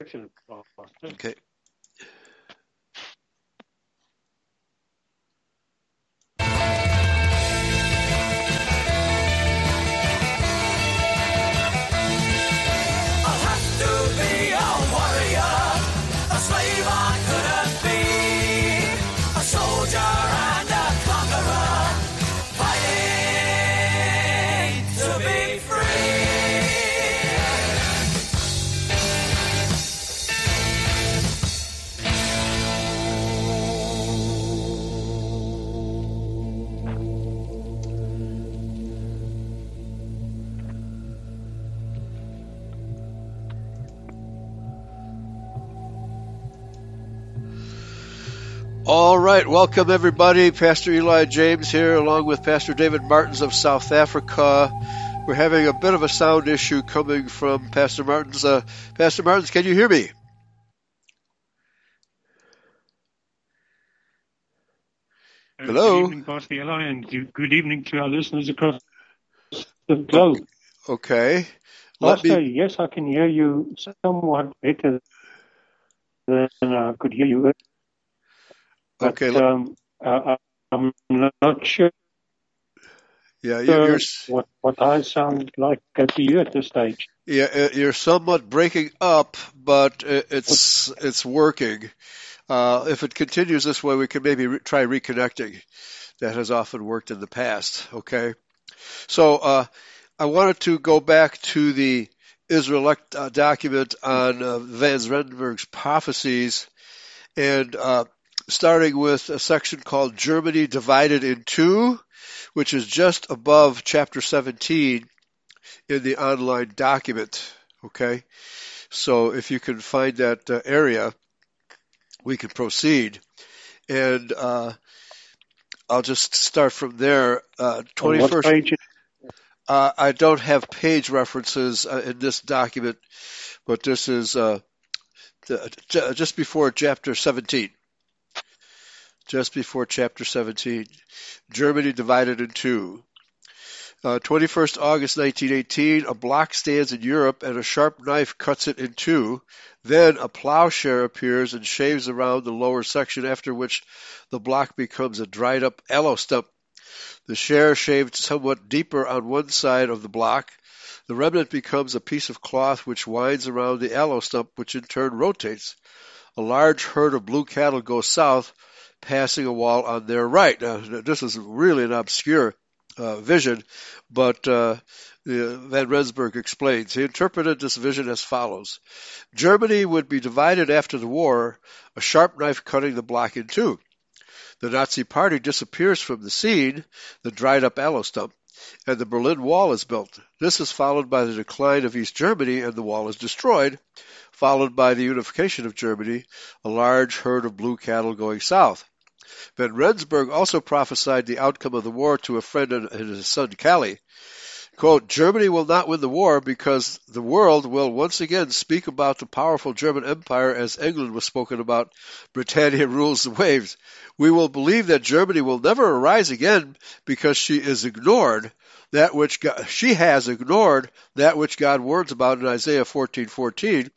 Uh, okay. Right, welcome everybody. Pastor Eli James here, along with Pastor David Martins of South Africa. We're having a bit of a sound issue coming from Pastor Martins. Uh, Pastor Martins, can you hear me? Uh, Hello? Good evening, Pastor Eli, and good evening to our listeners across the globe. Okay. Pastor, me, yes, I can hear you somewhat better than I could hear you. But okay. um, uh, I'm not sure yeah, you- you're, what, what I sound like to you at this stage. yeah, uh, you're somewhat breaking up, but uh, it's it's working. Uh, if it continues this way, we can maybe re- try reconnecting. That has often worked in the past. Okay. So uh, I wanted to go back to the Israelite uh, document on uh, Van Rensburg's prophecies, and uh, starting with a section called Germany Divided in Two, which is just above chapter 17 in the online document. Okay. So if you can find that uh, area, we can proceed. And uh, I'll just start from there. Uh, 21st uh, I don't have page references uh, in this document, but this is uh, the, just before chapter 17. Just before chapter 17. Germany divided in two. Uh, 21st August 1918, a block stands in Europe and a sharp knife cuts it in two. Then a plowshare appears and shaves around the lower section, after which the block becomes a dried up aloe stump. The share shaved somewhat deeper on one side of the block. The remnant becomes a piece of cloth which winds around the aloe stump, which in turn rotates. A large herd of blue cattle goes south, passing a wall on their right. Now, this is really an obscure uh, vision, but uh, Van Rensburg explains. He interpreted this vision as follows Germany would be divided after the war, a sharp knife cutting the block in two. The Nazi Party disappears from the scene, the dried up aloe stump, and the Berlin Wall is built. This is followed by the decline of East Germany, and the wall is destroyed, followed by the unification of Germany, a large herd of blue cattle going south. Van Rensburg also prophesied the outcome of the war to a friend and his son Callie. Quote, Germany will not win the war because the world will once again speak about the powerful German Empire as England was spoken about. Britannia rules the waves. We will believe that Germany will never arise again because she is ignored that which God, she has ignored that which God warns about in Isaiah 14:14.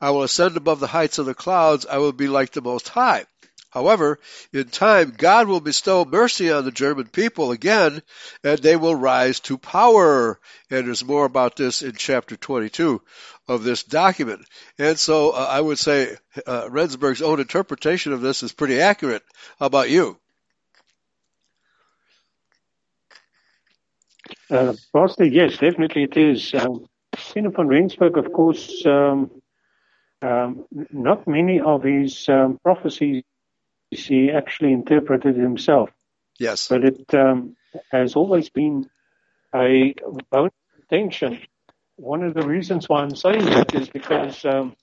I will ascend above the heights of the clouds. I will be like the Most High. However, in time, God will bestow mercy on the German people again, and they will rise to power. And there's more about this in chapter 22 of this document. And so uh, I would say uh, own interpretation of this is pretty accurate. How about you? Uh, Pastor, yes, definitely it is. Um, von Rensburg, of course, um, um, not many of his um, prophecies he actually interpreted himself, Yes. but it um, has always been a bone of contention. One of the reasons why I'm saying that is because um,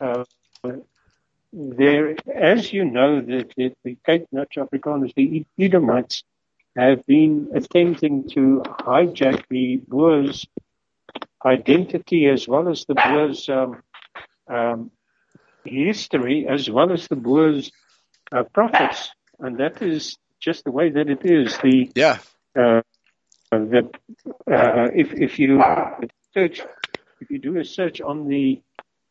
uh, there, as you know, the, the, the Cape Dutch Afrikaners, the Edomites, have been attempting to hijack the Boers' identity as well as the Boers' um, um, history, as well as the Boers' uh, prophets, and that is just the way that it is. The Yeah. uh, that uh, if if you search, if you do a search on the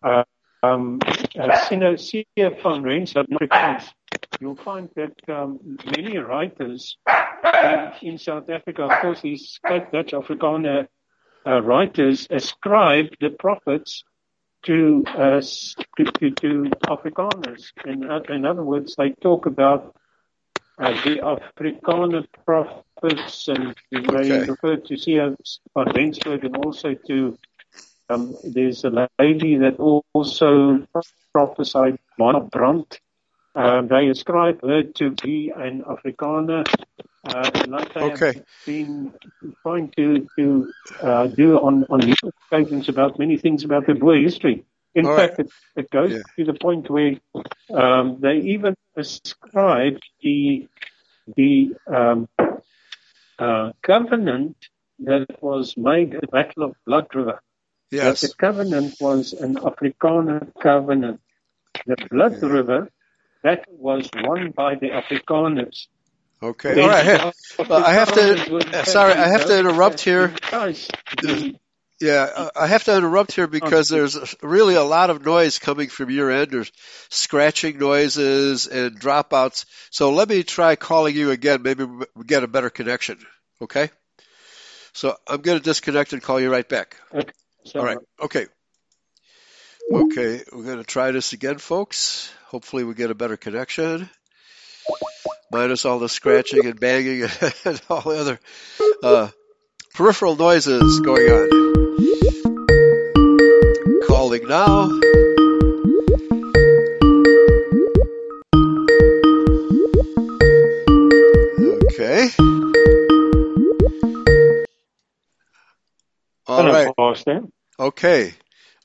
uh, um, Rens Afrikaans, you'll find that um, many writers uh, in South Africa, of course, these Dutch Afrikaner uh, writers ascribe the prophets to, uh, to, to, to Afrikaners. In, in other words, they talk about uh, the Afrikaner prophets and they okay. refer to C.F. van Rensburg and also to um, there's a lady that also prophesied, Mona Brandt. Um, they ascribe her to be an Afrikaner, uh, like they okay. have been trying to, to uh, do on, on occasions about many things about the Boer history. In All fact, right. it, it, goes yeah. to the point where um, they even ascribe the the um, uh, covenant that was made at the Battle of Blood River Yes. That the covenant was an Afrikaner covenant. The Blood yeah. River, that was won by the Afrikaners. Okay. All right. Well, I have to. Sorry, I have to interrupt here. Yeah, uh, I have to interrupt here because there's really a lot of noise coming from your end. There's scratching noises and dropouts. So let me try calling you again. Maybe we get a better connection. Okay. So I'm going to disconnect and call you right back. Okay. All right. Okay. Okay, we're going to try this again, folks. Hopefully, we get a better connection. Minus all the scratching and banging and all the other uh, peripheral noises going on. Calling now. Okay. All Hello, right. Austin. Okay.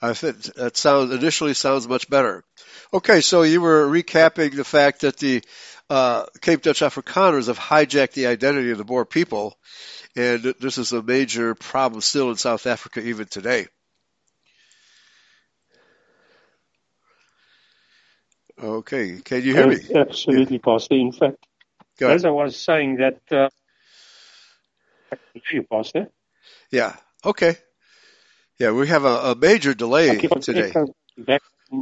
I think that sounds initially sounds much better. Okay, so you were recapping the fact that the uh, Cape Dutch Afrikaners have hijacked the identity of the Boer people, and this is a major problem still in South Africa even today. Okay, can you hear me? Absolutely, Pastor. In fact, as I was saying that, uh, you, Pastor. Yeah. Okay. Yeah, we have a, a major delay today.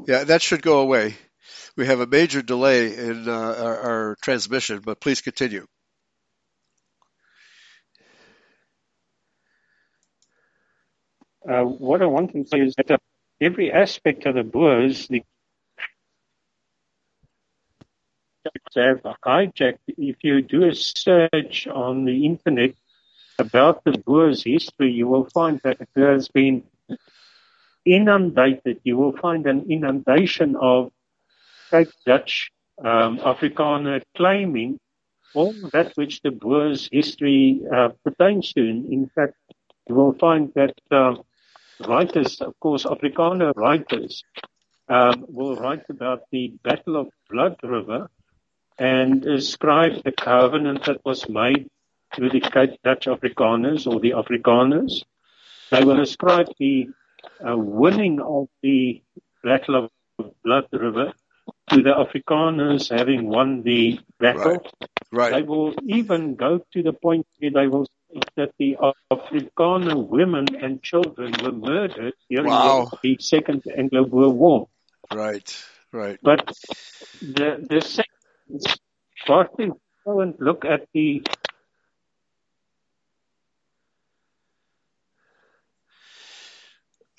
Yeah, that should go away. We have a major delay in uh, our, our, transmission, but please continue. Uh, what I want to say is that uh, every aspect of the Boers, the have hijacked. If you do a search on the internet about the Boers' history, you will find that it has been inundated. You will find an inundation of Cape Dutch um, Afrikaner claiming all that which the Boers' history uh, pertains to. In fact, you will find that uh, writers, of course, Afrikaner writers, um, will write about the Battle of Blood River and ascribe the covenant that was made to the Dutch Afrikaners or the Afrikaners. They will ascribe the uh, winning of the Battle of Blood River to the Afrikaners having won the battle. Right. right. They will even go to the point where they will say that the Afrikaner women and children were murdered during wow. the Second Anglo-Boer War. Right, right. But the the second, starting go and look at the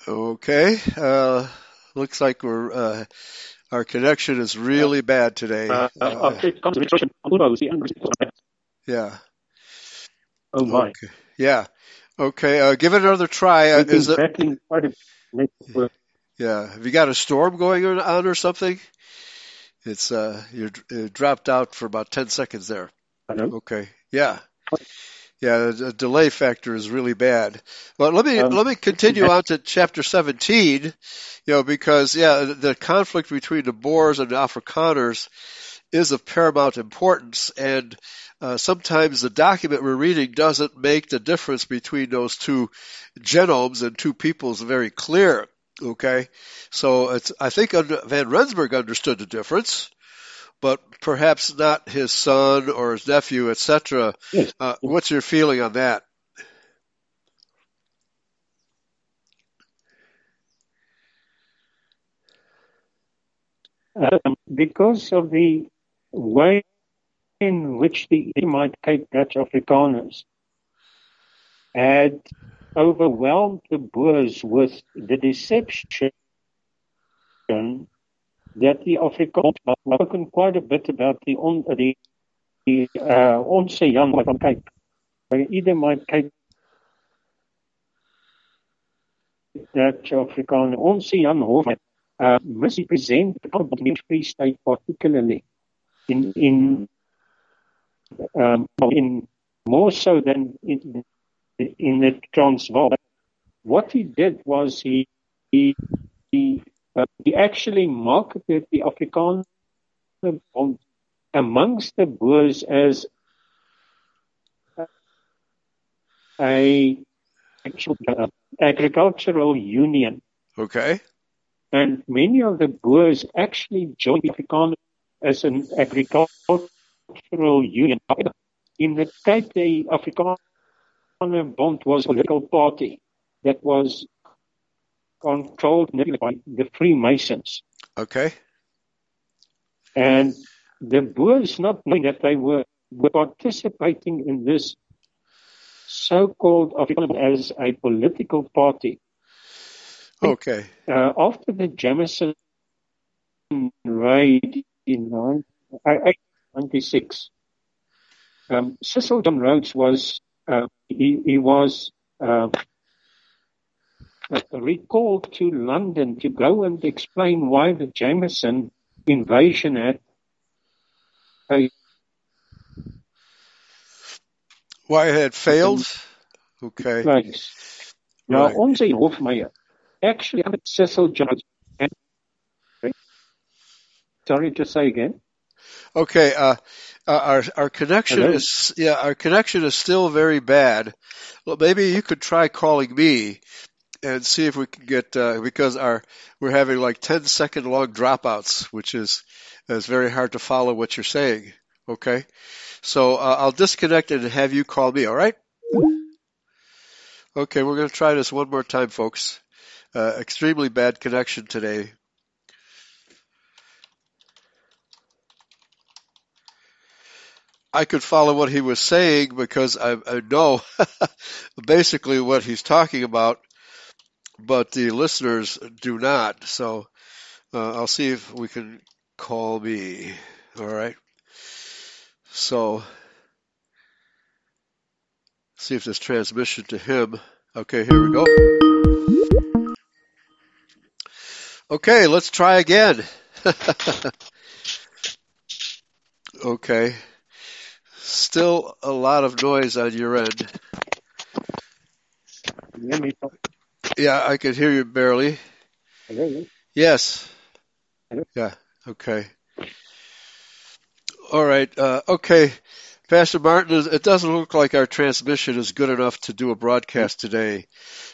Okay. Uh, looks like we're uh, our connection is really bad today. Uh, uh, yeah. Oh my. Okay. Yeah. Okay. Uh, give it another try. Uh, is it, yeah. Have you got a storm going on or something? It's uh, you dropped out for about ten seconds there. Okay. Yeah. Yeah, the delay factor is really bad. But let me um, let me continue on to chapter 17, you know, because yeah, the conflict between the Boers and the Afrikaners is of paramount importance, and uh, sometimes the document we're reading doesn't make the difference between those two genomes and two peoples very clear. Okay, so it's I think Van Rensburg understood the difference but perhaps not his son or his nephew, etc. Yes. Uh, what's your feeling on that? um, because of the way in which the Edomite Dutch Afrikaners had overwhelmed the Boers with the deception that the Afrikaans have spoken quite a bit about the on the die uh, onze Jan van Cape. By Edomite Cape Dutch Afrikaner, onze Jan Hofmeyr uh, misrepresent the Free State particularly in in um, in more so than in in the Transvaal. What he did was he he he, he actually marketed the Afrikaner bond amongst the Boers as a uh, agricultural union. Okay. And many of the Boers actually joined the Afrikaner as an agricultural union. In the Cape, the Afrikaner Bond was a political party that was controlled nearly by the Freemasons. Okay. And the Boers, not knowing that they were, were participating in this so-called as a political party. Okay. Uh, after the Jameson raid in 1996, um, Cecil John Rhodes was uh, he, he, was uh, recalled to London to go and explain why the Jameson invasion had why it had failed. Okay. Place. Now, right. onze Hofmeyr actually I'm Cecil Jones. Sorry to say again. Okay, uh, uh, our our connection Hello? is yeah our connection is still very bad. Well, maybe you could try calling me and see if we can get uh, because our we're having like 10 second long dropouts, which is is very hard to follow what you're saying. Okay, so uh, I'll disconnect and have you call me. All right. Okay, we're going to try this one more time, folks. Uh, extremely bad connection today. I could follow what he was saying because I, I know basically what he's talking about, but the listeners do not. So uh, I'll see if we can call me. All right. So see if this transmission to him. Okay, here we go. Okay, let's try again. okay. Still a lot of noise on your end. Yeah, I could hear you barely. Hello. Yes. Hello. Yeah. Okay. All right. Uh, okay. Pastor Martin, it doesn't look like our transmission is good enough to do a broadcast today.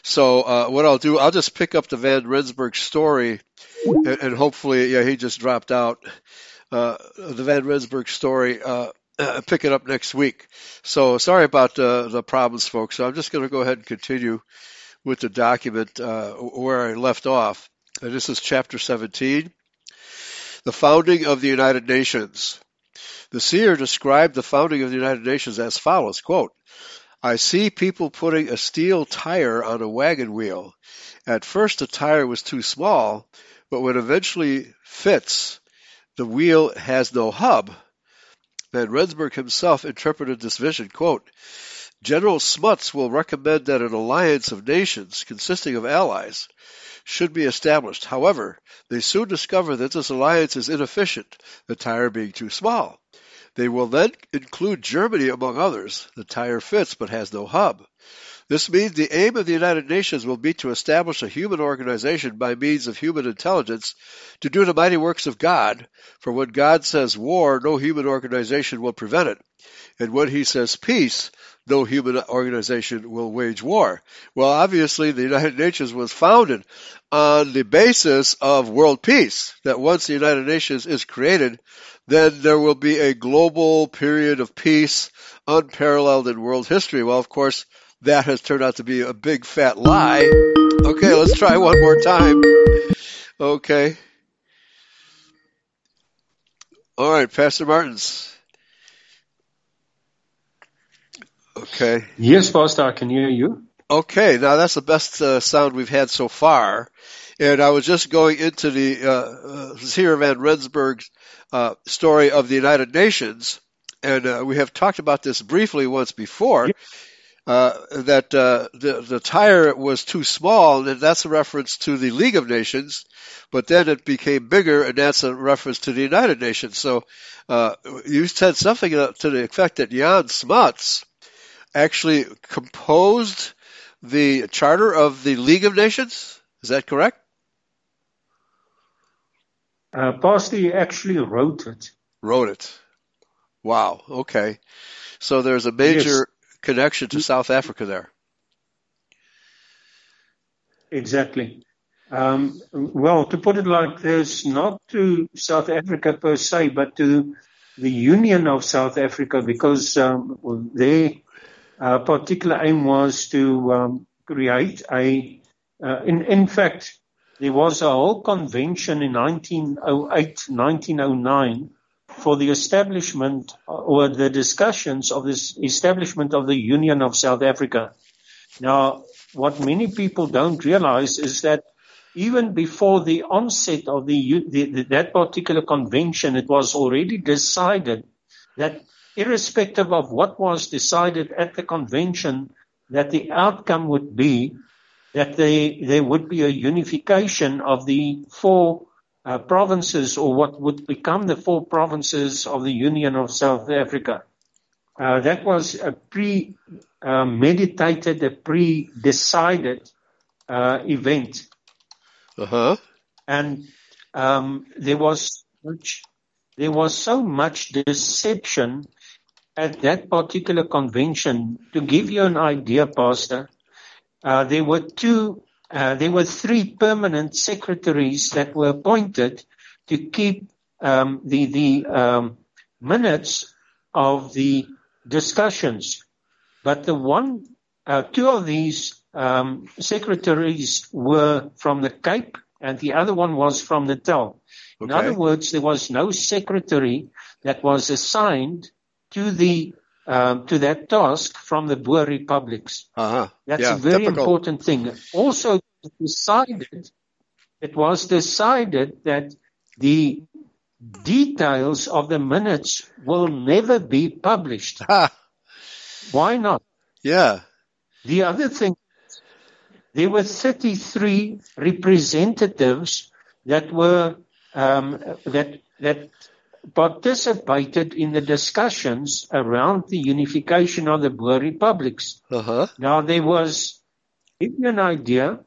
So uh, what I'll do, I'll just pick up the Van Rensburg story, and, and hopefully, yeah, he just dropped out. Uh, the Van Rensburg story, uh, pick it up next week. So sorry about the problems, folks. So I'm just going to go ahead and continue with the document uh, where I left off. And this is chapter 17, the founding of the United Nations. The seer described the founding of the United Nations as follows, quote, I see people putting a steel tire on a wagon wheel. At first the tire was too small, but when eventually fits, the wheel has no hub. Van Rensburg himself interpreted this vision, quote, General Smuts will recommend that an alliance of nations consisting of allies should be established. However, they soon discover that this alliance is inefficient, the tire being too small. They will then include Germany among others. The tire fits but has no hub. This means the aim of the United Nations will be to establish a human organization by means of human intelligence to do the mighty works of God. For when God says war, no human organization will prevent it. And when he says peace, no human organization will wage war. Well, obviously the United Nations was founded on the basis of world peace, that once the United Nations is created, then there will be a global period of peace unparalleled in world history. Well, of course, that has turned out to be a big fat lie. Okay, let's try one more time. Okay. All right, Pastor Martins. Okay. Yes, Pastor, I can hear you. Okay, now that's the best uh, sound we've had so far. And I was just going into the uh, uh, Van Rensburg's uh, story of the United Nations, and uh, we have talked about this briefly once before. Uh, that uh, the the tire was too small, and that's a reference to the League of Nations. But then it became bigger, and that's a reference to the United Nations. So uh, you said something to the effect that Jan Smuts actually composed the charter of the League of Nations. Is that correct? Uh, Pastor actually wrote it. Wrote it. Wow. Okay. So there's a major yes. connection to South Africa there. Exactly. Um, well, to put it like this, not to South Africa per se, but to the Union of South Africa, because um, their uh, particular aim was to um, create a. Uh, in, in fact, there was a whole convention in 1908, 1909 for the establishment or the discussions of this establishment of the Union of South Africa. Now, what many people don't realize is that even before the onset of the, the, that particular convention, it was already decided that irrespective of what was decided at the convention, that the outcome would be that they, there would be a unification of the four uh, provinces or what would become the four provinces of the Union of South Africa. Uh, that was a pre-meditated, uh, a pre-decided uh, event. Uh-huh. And um, there was much, there was so much deception at that particular convention. To give you an idea, Pastor, uh, there were two, uh, there were three permanent secretaries that were appointed to keep um, the the um, minutes of the discussions. But the one, uh, two of these um, secretaries were from the Cape, and the other one was from Natal. Okay. In other words, there was no secretary that was assigned to the um, to that task from the Boer republics. Uh-huh. That's yeah, a very typical. important thing. Also decided, it was decided that the details of the minutes will never be published. Why not? Yeah. The other thing, there were 33 representatives that were um, that that participated in the discussions around the unification of the Boer republics. Uh-huh. Now there was, give you an idea,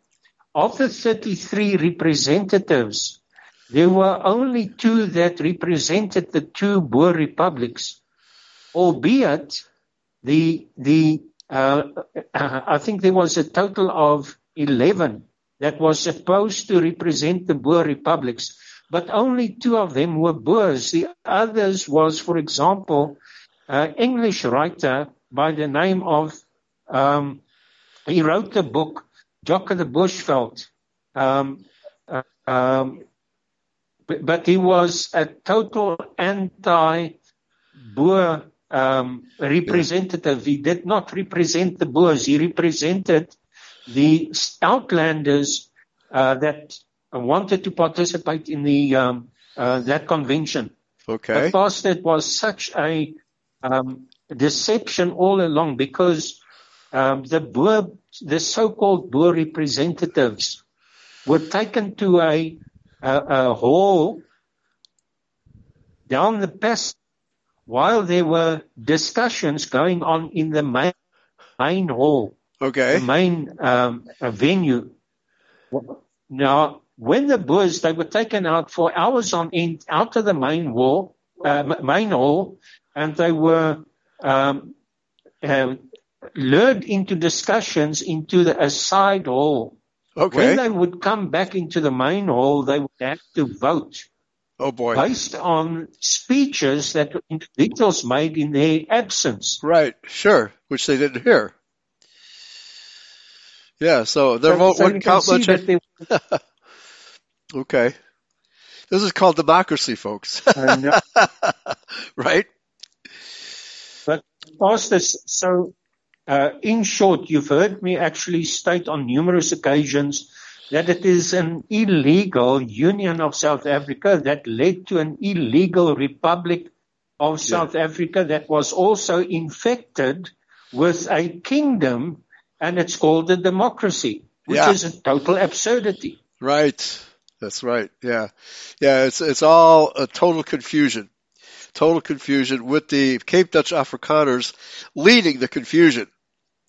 of the 33 representatives, there were only two that represented the two Boer republics, albeit the the uh, I think there was a total of 11 that was supposed to represent the Boer republics but only two of them were Boers. The others was, for example, an English writer by the name of, um, he wrote the book, Jock of the Bushveld. Um, uh, um, but, he was a total anti-Boer um, representative. He did not represent the Boers. He represented the outlanders uh, that wanted to participate in the um, uh, that convention. Okay. First, it was such a um, deception all along because um, the Boer, the so-called Boer representatives were taken to a, a, a hall down the passage while there were discussions going on in the main, main hall. Okay. The main um, venue. Now, when the Boers, they were taken out for hours on end out of the main wall, uh, main hall, and they were um, uh, lured into discussions into the, a side hall. Okay. When they would come back into the main hall, they would have to vote. Oh boy. Based on speeches that individuals made in their absence. Right, sure, which they didn't hear. Yeah, so their so, vote so wouldn't count much. They, Okay. This is called democracy, folks. right? But pastors, so uh, in short, you've heard me actually state on numerous occasions that it is an illegal union of South Africa that led to an illegal republic of South yeah. Africa that was also infected with a kingdom and it's called a democracy, which yeah. is a total absurdity. Right. That's right. Yeah. Yeah. It's, it's all a total confusion. Total confusion with the Cape Dutch Afrikaners leading the confusion.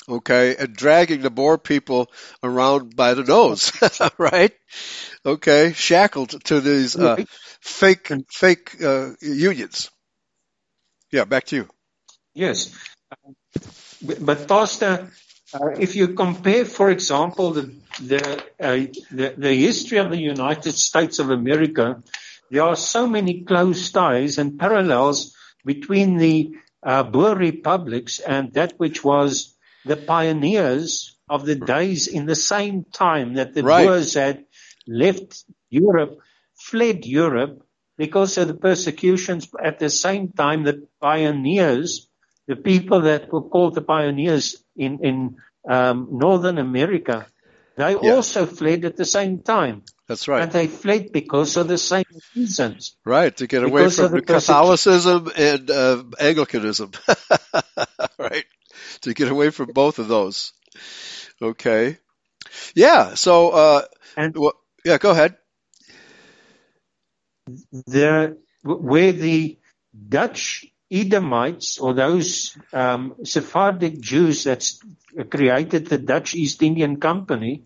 Okay. And dragging the Boer people around by the nose. right. Okay. Shackled to these, uh, fake, fake, uh, unions. Yeah, back to you. Yes. But Pastor, uh, if you compare, for example, the the, uh, the, the history of the United States of America, there are so many close ties and parallels between the uh, Boer republics and that which was the pioneers of the days in the same time that the right. Boers had left Europe, fled Europe, because of the persecutions at the same time the pioneers, the people that were called the pioneers in, in um, Northern America, they yeah. also fled at the same time. That's right. And they fled because of the same reasons. Right, to get away from Catholicism and uh, Anglicanism. right, to get away from both of those. Okay. Yeah, so, uh, and, well, yeah, go ahead the where the Dutch Edomites or those um, Sephardic Jews that created the Dutch East Indian Company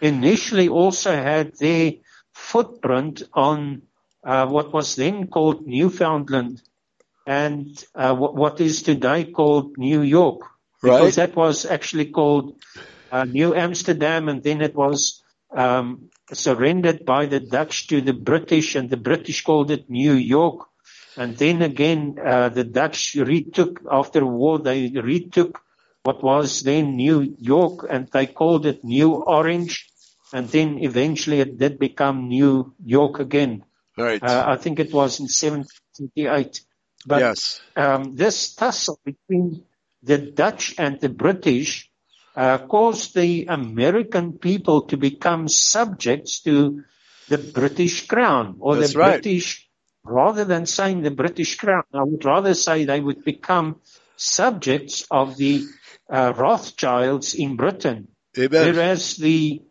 initially also had their footprint on uh, what was then called Newfoundland and uh, what, what is today called New York. Because that was actually called uh, New Amsterdam and then it was um, surrendered by the Dutch to the British, and the British called it New York. And then again, uh, the Dutch retook, after the war, they retook what was then New York and they called it New Orange. And then eventually it did become New York again. Right. Uh, I think it was in 1778. But yes. um, this tussle between the Dutch and the British uh, caused the American people to become subjects to the British crown or That's the right. British, rather than saying the British crown, I would rather say they would become subjects of the uh, Rothschilds in Britain. Amen. Whereas the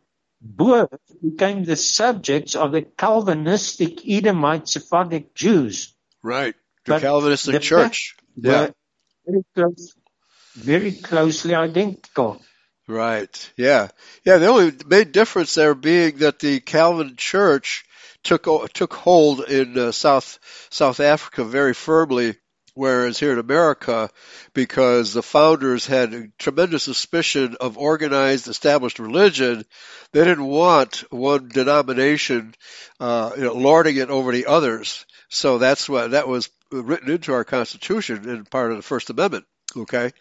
Boers became the subjects of the Calvinistic Edomite Sephardic Jews. Right. The but Calvinistic the church. Yeah. Very, close, very closely identical. Right. Yeah. Yeah. The only main difference there being that the Calvin Church took took hold in uh, South South Africa very firmly, whereas here in America, because the founders had tremendous suspicion of organized, established religion, they didn't want one denomination, uh, you know, lording it over the others. So that's what that was written into our Constitution in part of the First Amendment. Okay,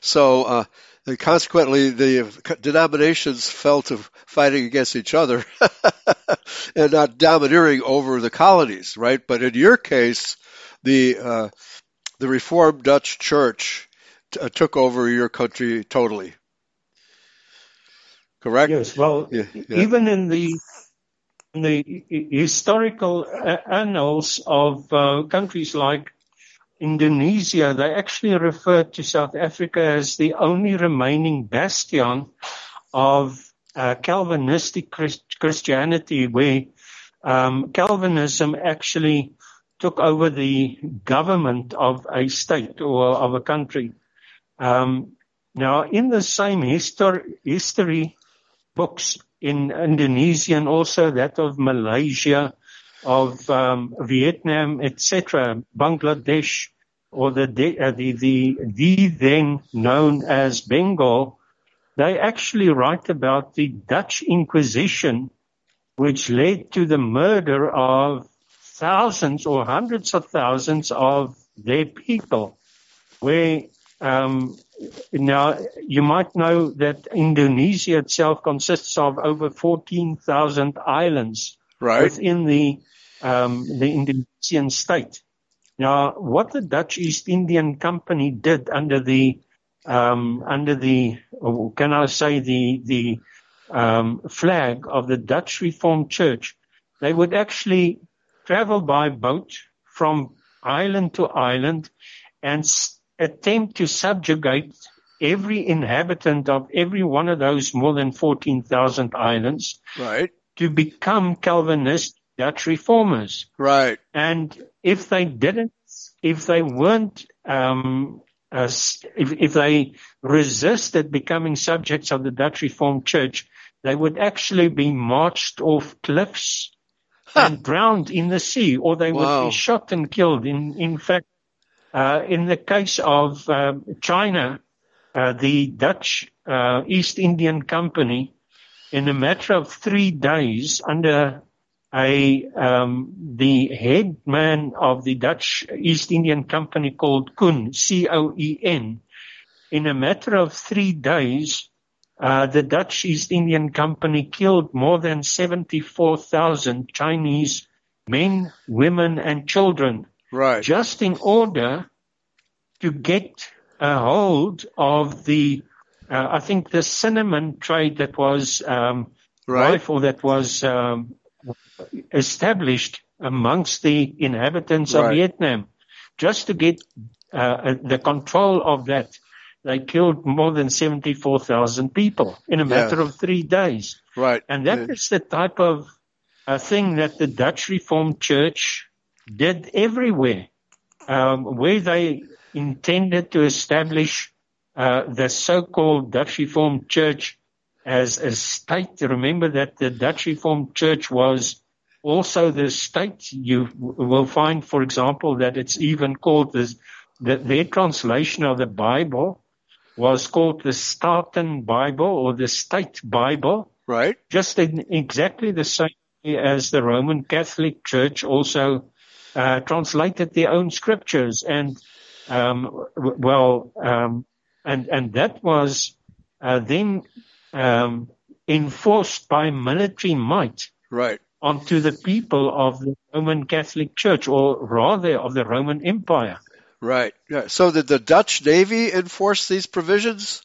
so uh, and consequently, the denominations fell to fighting against each other and not domineering over the colonies, right? But in your case, the uh, the Reformed Dutch Church t- uh, took over your country totally. Correct? Yes. Well, yeah, yeah. even in the in the historical annals of uh, countries like Indonesia, they actually refer to South Africa as the only remaining bastion of uh, Calvinistic Christ- Christianity, where um, Calvinism actually took over the government of a state or of a country. Um, now, in the same histor- history books in Indonesia and also that of Malaysia, of um, Vietnam, etc., Bangladesh, or the, uh, the, the, the then known as Bengal, they actually write about the Dutch Inquisition, which led to the murder of thousands or hundreds of thousands of their people. Where um, now you might know that Indonesia itself consists of over 14,000 islands right. within the um, the Indonesian state. Now, what the Dutch East Indian Company did under the um, under the can I say the the um, flag of the Dutch Reformed Church, they would actually travel by boat from island to island and s- attempt to subjugate every inhabitant of every one of those more than 14,000 islands Right. To become Calvinist Dutch reformers. Right. And if they didn't, if they weren't, um, uh, if, if they resisted becoming subjects of the Dutch Reformed Church, they would actually be marched off cliffs Huh. and drowned in the sea, or they would be shot and killed. In in fact, uh, in the case of um, China, uh, the Dutch uh, East Indian Company, in a matter of three days, under a um, the head man of the Dutch East Indian Company called Coen, C-O-E-N, in a matter of three days, uh, the Dutch East Indian Company killed more than 74,000 Chinese men, women, and children Right. just in order to get a hold of the, uh, I think the cinnamon trade that was um, Right. rife or that was um, established amongst the inhabitants of Vietnam, just to get uh, the control of that. They killed more than 74,000 people in a matter Yeah. of three days. Right. And that Yeah. is the type of uh, thing that the Dutch Reformed Church did everywhere, um, where they intended to establish uh, the so-called Dutch Reformed Church as a state. Remember that the Dutch Reformed Church was also the state. You will find, for example, that it's even called this, that their translation of the Bible was called the Staten Bible or the State Bible Right. just in exactly the same way as the Roman Catholic Church also uh, translated their own scriptures, and um, w- well, um, and and that was uh, then um, enforced by military might Right. onto the people of the Roman Catholic Church, or rather of the Roman Empire. Right. Yeah. So did the Dutch Navy enforce these provisions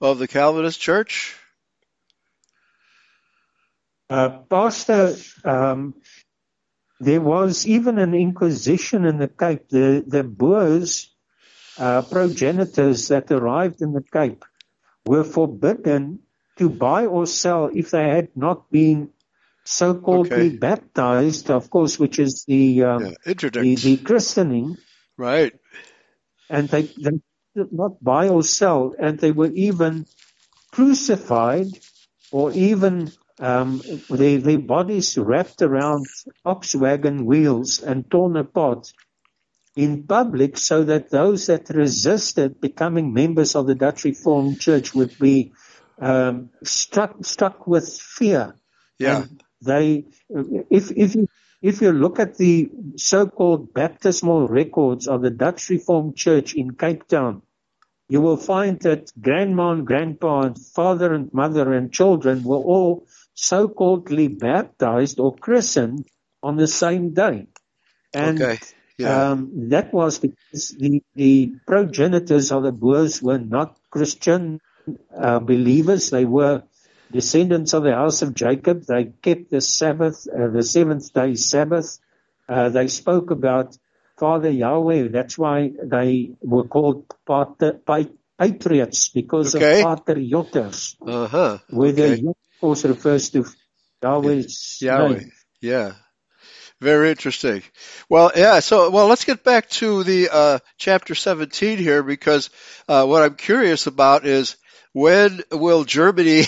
of the Calvinist Church? Uh, Pastor, um, there was even an inquisition in the Cape. The, the Boers, uh, progenitors that arrived in the Cape were forbidden to buy or sell if they had not been so-called Okay. baptized, of course, which is the, um, Yeah. the, the christening, Right. and they, they did not buy or sell, and they were even crucified or even um, their, their bodies wrapped around ox wagon wheels and torn apart in public so that those that resisted becoming members of the Dutch Reformed Church would be um, struck struck with fear. Yeah. And they, if if you if you look at the so-called baptismal records of the Dutch Reformed Church in Cape Town, you will find that grandma and grandpa and father and mother and children were all so-calledly baptized or christened on the same day. And okay. Yeah. um, that was because the, the progenitors of the Boers were not Christian uh, believers. They were descendants of the house of Jacob. They kept the Sabbath, uh, the seventh day Sabbath. Uh, they spoke about Father Yahweh. That's why they were called pater, patriots because Okay. of patriotters, Uh huh. where Okay. the yod, refers to Yahweh's Yahweh. name. Yeah. Very interesting. Well, yeah. So, well, let's get back to the uh, chapter 17 here because uh, what I'm curious about is when will Germany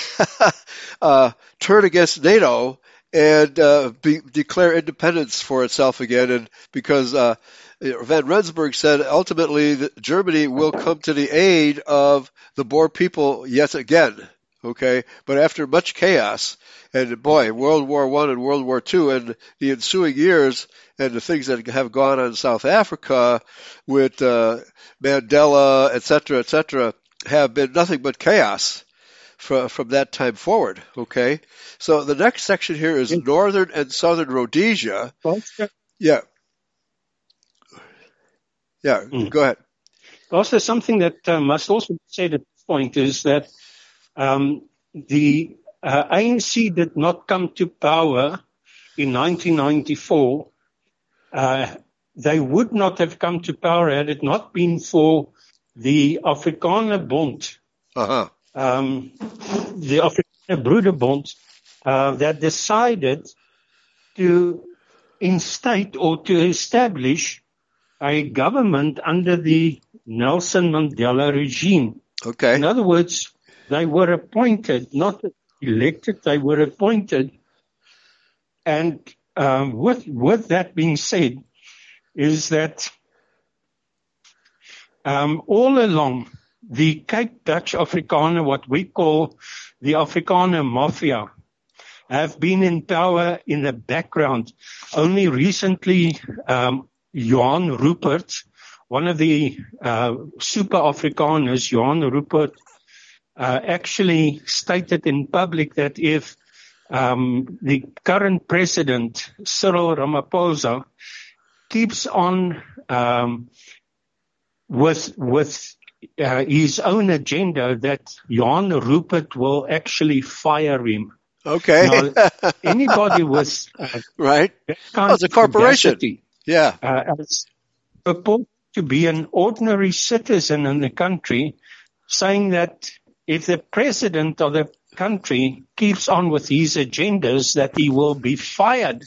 uh, turn against NATO and uh, be, declare independence for itself again? And because uh, Van Rensburg said ultimately that Germany will come to the aid of the Boer people yet again. Okay, but after much chaos, and boy, World War One and World War Two, and the ensuing years, and the things that have gone on in South Africa with uh, Mandela, et cetera, et cetera, have been nothing but chaos. from from that time forward. Okay, so the next section here is northern and southern Rhodesia. Yeah, yeah. Mm. Go ahead. Also, something that uh, must also be said at this point is that um, the uh, ANC did not come to power in 1994. Uh, they would not have come to power had it not been for the Afrikaner Bond, uh-huh. um, the Afrikaner Broederbond, uh, that decided to instate or to establish a government under the Nelson Mandela regime. Okay. In other words, they were appointed, not elected, they were appointed. And um, with, with that being said, is that um, all along the Cape Dutch Afrikaner, what we call the Afrikaner Mafia, have been in power in the background. Only recently, um, Johan Rupert, one of the uh, super Afrikaners, Johan Rupert, uh, actually stated in public that if um, the current president, Cyril Ramaphosa, keeps on um, with with uh, his own agenda that Johan Rupert will actually fire him. Okay. Now, anybody with uh, right, oh, it's a corporation. Capacity, yeah, uh, purport to be an ordinary citizen in the country, saying that if the president of the country keeps on with his agendas, that he will be fired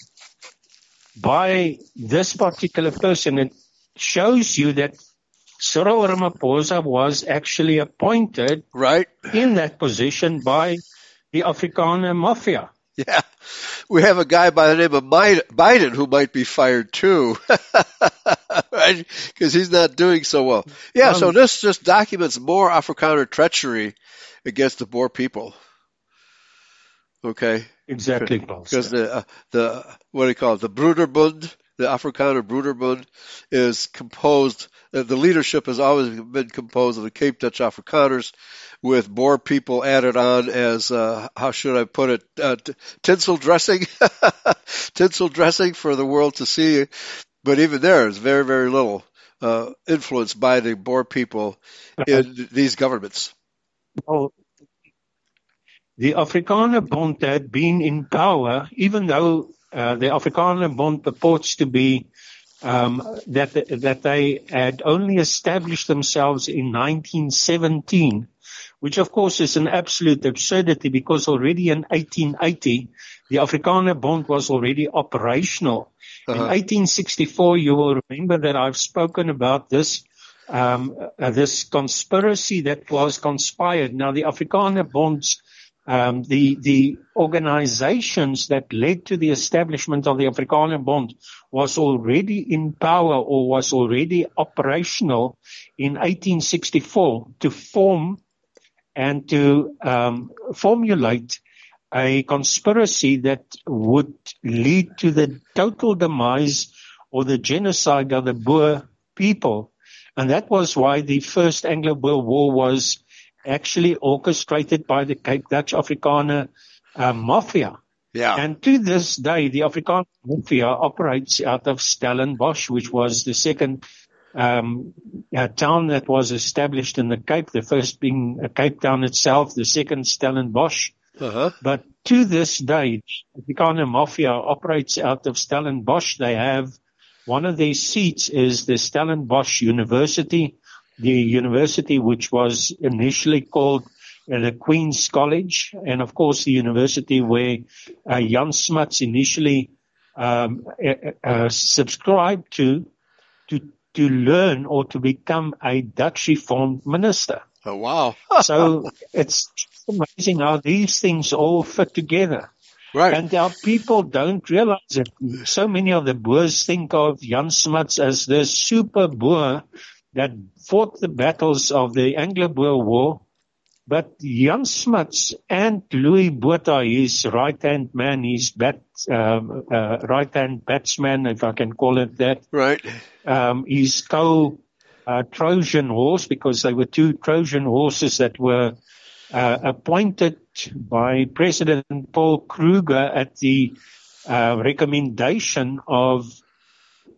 by this particular person. It shows you that Cyril Ramaphosa was actually appointed right in that position by the Afrikaner mafia. Yeah. We have a guy by the name of Biden who might be fired too. right? Because he's not doing so well. Yeah, um, so this just documents more Afrikaner treachery against the Boer people. Okay? Exactly. Because the, uh, the, what do you call it? The Broederbond, the Afrikaner Broederbond is composed, uh, the leadership has always been composed of the Cape Dutch Afrikaners with Boer people added on as, uh, how should I put it, uh, t- tinsel dressing, tinsel dressing for the world to see. But even there is very, very little, uh, influence by the Boer people in these governments. Well, the Afrikaner Bond had been in power, even though uh, the Afrikaner Bond purports to be um, that that they had only established themselves in 1917, which of course is an absolute absurdity because already in 1880 the Afrikaner Bond was already operational. Uh-huh. In 1864, you will remember that I've spoken about this um, uh, this conspiracy that was conspired. Now the Afrikaner Bonds um, the the organizations that led to the establishment of the Afrikaner Bond was already in power or was already operational in 1864 to form and to um, formulate a conspiracy that would lead to the total demise or the genocide of the Boer people. And that was why the first Anglo-Boer War was actually orchestrated by the Cape Dutch Afrikaner uh, Mafia. Yeah. And to this day, the Afrikaner Mafia operates out of Stellenbosch, which was the second um, town that was established in the Cape, the first being uh, Cape Town itself, the second Stellenbosch. Uh-huh. But to this day, the Afrikaner Mafia operates out of Stellenbosch. They have one of their seats is the Stellenbosch University, the university which was initially called uh, the Queen's College, and of course the university where uh, Jan Smuts initially um, uh, uh, subscribed to, to to learn or to become a Dutch Reformed minister. Oh wow! so it's amazing how these things all fit together. Right. And our people don't realize it. So many of the Boers think of Jan Smuts as the super Boer that fought the battles of the Anglo-Boer War. But Jan Smuts and Louis Botha, his right-hand man, his bat, um, uh, right-hand batsman, if I can call it that. Right. Um, his co, uh, Trojan horse, because they were two Trojan horses that were, uh, appointed by President Paul Kruger at the uh, recommendation of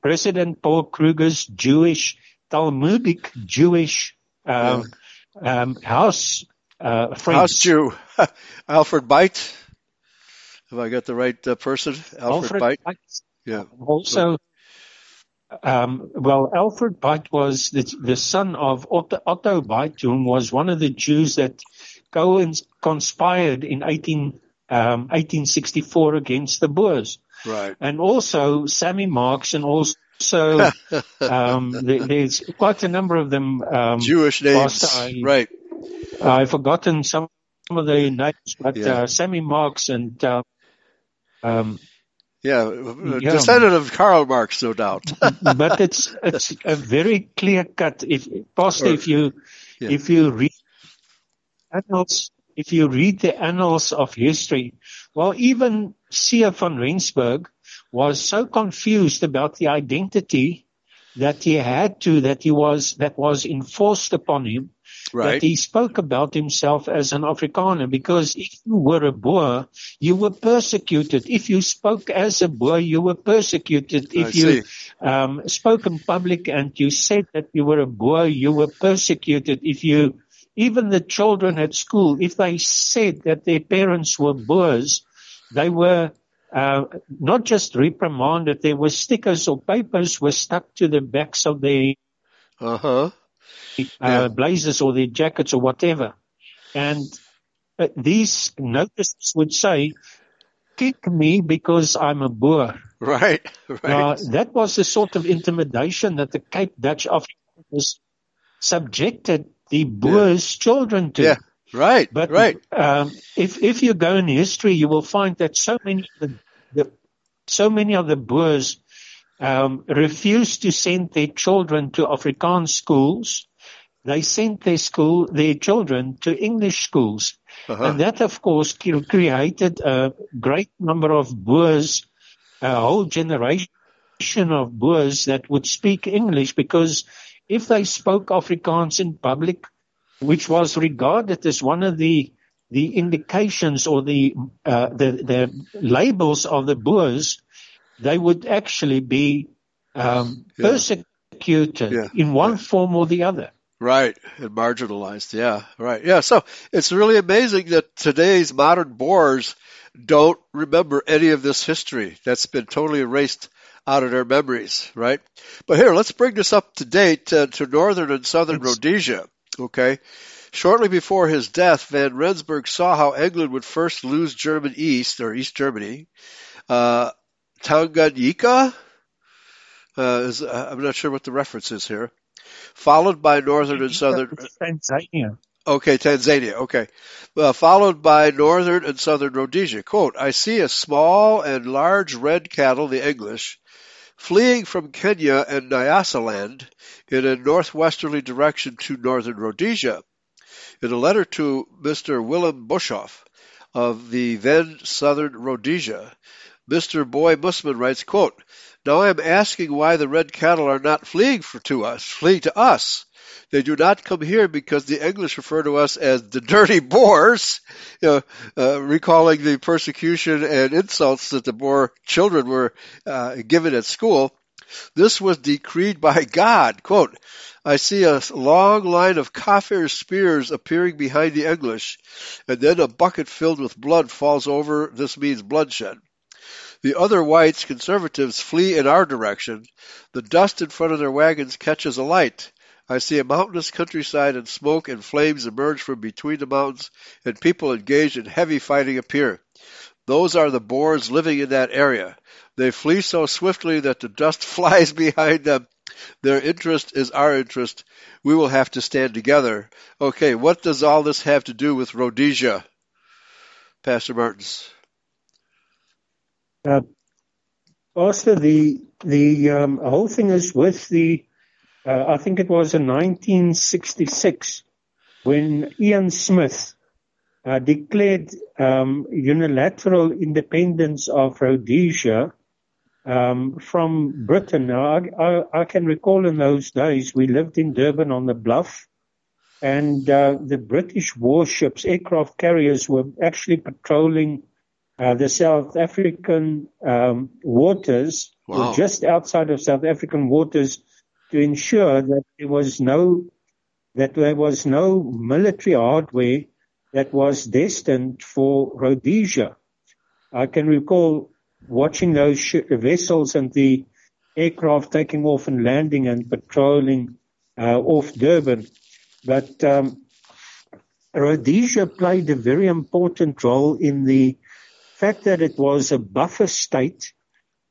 President Paul Kruger's Jewish, Talmudic Jewish um, um, house uh, friends. House Jew, Alfred Beit. Have I got the right uh, person? Alfred, Alfred Beit. Yeah. Also, um, well, Alfred Beit was the, the son of Otto, Otto Beit, who was one of the Jews that conspired in 18, um, 1864 against the Boers. Right. And also Sammy Marks and also um, there's quite a number of them. Um, Jewish names. I, right. I've forgotten some of the names, but yeah. uh, Sammy Marks and uh, um, yeah, yeah, descendant of Karl Marx, no doubt. but it's it's a very clear cut. If Pastor, or, if you yeah. if you read annals, if you read the annals of history, well, even Siener van Rensburg was so confused about the identity that he had to, that he was, that was enforced upon him, right. that he spoke about himself as an Afrikaner, because if you were a Boer, you were persecuted. If you spoke as a Boer, you were persecuted. If you um, spoke in public and you said that you were a Boer, you were persecuted. If you even the children at school, if they said that their parents were Boers, they were uh, not just reprimanded, there were stickers or papers were stuck to the backs of their uh-huh. uh, blazers or their jackets or whatever. And uh, these notices would say, kick me because I'm a Boer. Right, right. that was the sort of intimidation that the Cape Dutch officers subjected the Boers' yeah. children to. Yeah. Right, but right. Um, if if you go in history, you will find that so many of the, the so many of the Boers um, refused to send their children to Afrikaans schools. They sent their school their children to English schools, uh-huh. and that, of course, created a great number of Boers, a whole generation of Boers that would speak English because if they spoke Afrikaans in public, which was regarded as one of the the indications or the uh, the, the labels of the Boers, they would actually be um, yeah. persecuted yeah. in one yeah. form or the other. Right, and marginalized. Yeah, right. Yeah, so it's really amazing that today's modern Boers don't remember any of this history. That's been totally erased out of their memories, right? But here, let's bring this up to date uh, to northern and southern Rhodesia, okay? Shortly before his death, Van Rensburg saw how England would first lose German East, or East Germany. Uh, Tanganyika, uh, is, uh, I'm not sure what the reference is here. Followed by northern and southern. Tanzania. Okay, Tanzania. Okay. Uh, followed by northern and southern Rhodesia. Quote, I see a small and large red cattle, the English, fleeing from Kenya and Nyasaland in a northwesterly direction to northern Rhodesia. In a letter to Mr. Willem Boshoff of the then southern Rhodesia, Mr. Boy Musman writes, quote, Now I am asking why the red cattle are not fleeing for, to us, fleeing to us. They do not come here because the English refer to us as the dirty Boers, you know, uh, recalling the persecution and insults that the Boer children were uh, given at school. This was decreed by God. Quote, I see a long line of Kaffir spears appearing behind the English, and then a bucket filled with blood falls over. This means bloodshed. The other whites, conservatives, flee in our direction. The dust in front of their wagons catches alight. I see a mountainous countryside and smoke and flames emerge from between the mountains and people engaged in heavy fighting appear. Those are the Boers living in that area. They flee so swiftly that the dust flies behind them. Their interest is our interest. We will have to stand together. Okay, what does all this have to do with Rhodesia? Pastor Martins. Uh, Pastor, the the um, whole thing is with the uh, I think it was in 1966 when Ian Smith uh, declared um, unilateral independence of Rhodesia um, from Britain. Now, I, I, I, can recall in those days we lived in Durban on the Bluff, and uh, the British warships, aircraft carriers, were actually patrolling uh, the South African um, waters, Wow. or just outside of South African waters, to ensure that there was no that there was no military hardware that was destined for Rhodesia. I can recall watching those sh- vessels and the aircraft taking off and landing and patrolling uh, off Durban. But um, Rhodesia played a very important role in the fact that it was a buffer state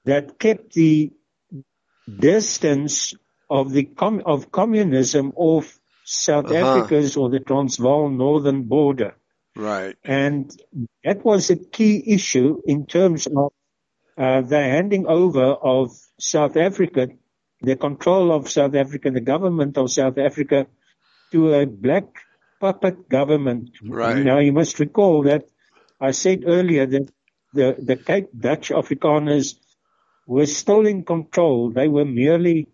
that kept the distance of the com- of communism off South Uh-huh. Africa's or the Transvaal northern border. Right. And that was a key issue in terms of uh, the handing over of South Africa, the control of South Africa, the government of South Africa to a black puppet government. Right. Now you must recall that I said earlier that the, the Cape Dutch Afrikaners were still in control. They were merely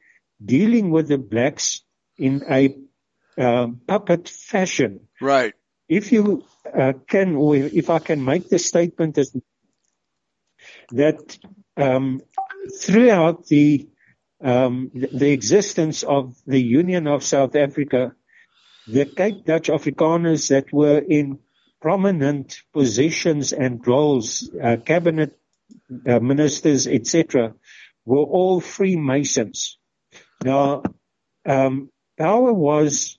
dealing with the blacks in a um, puppet fashion Right. if you uh, can, or if I can make the statement as that um, throughout the, um, the the existence of the Union of South Africa, the Cape Dutch Afrikaners that were in prominent positions and roles, uh, cabinet uh, ministers, etc., were all Freemasons. Now, um, power was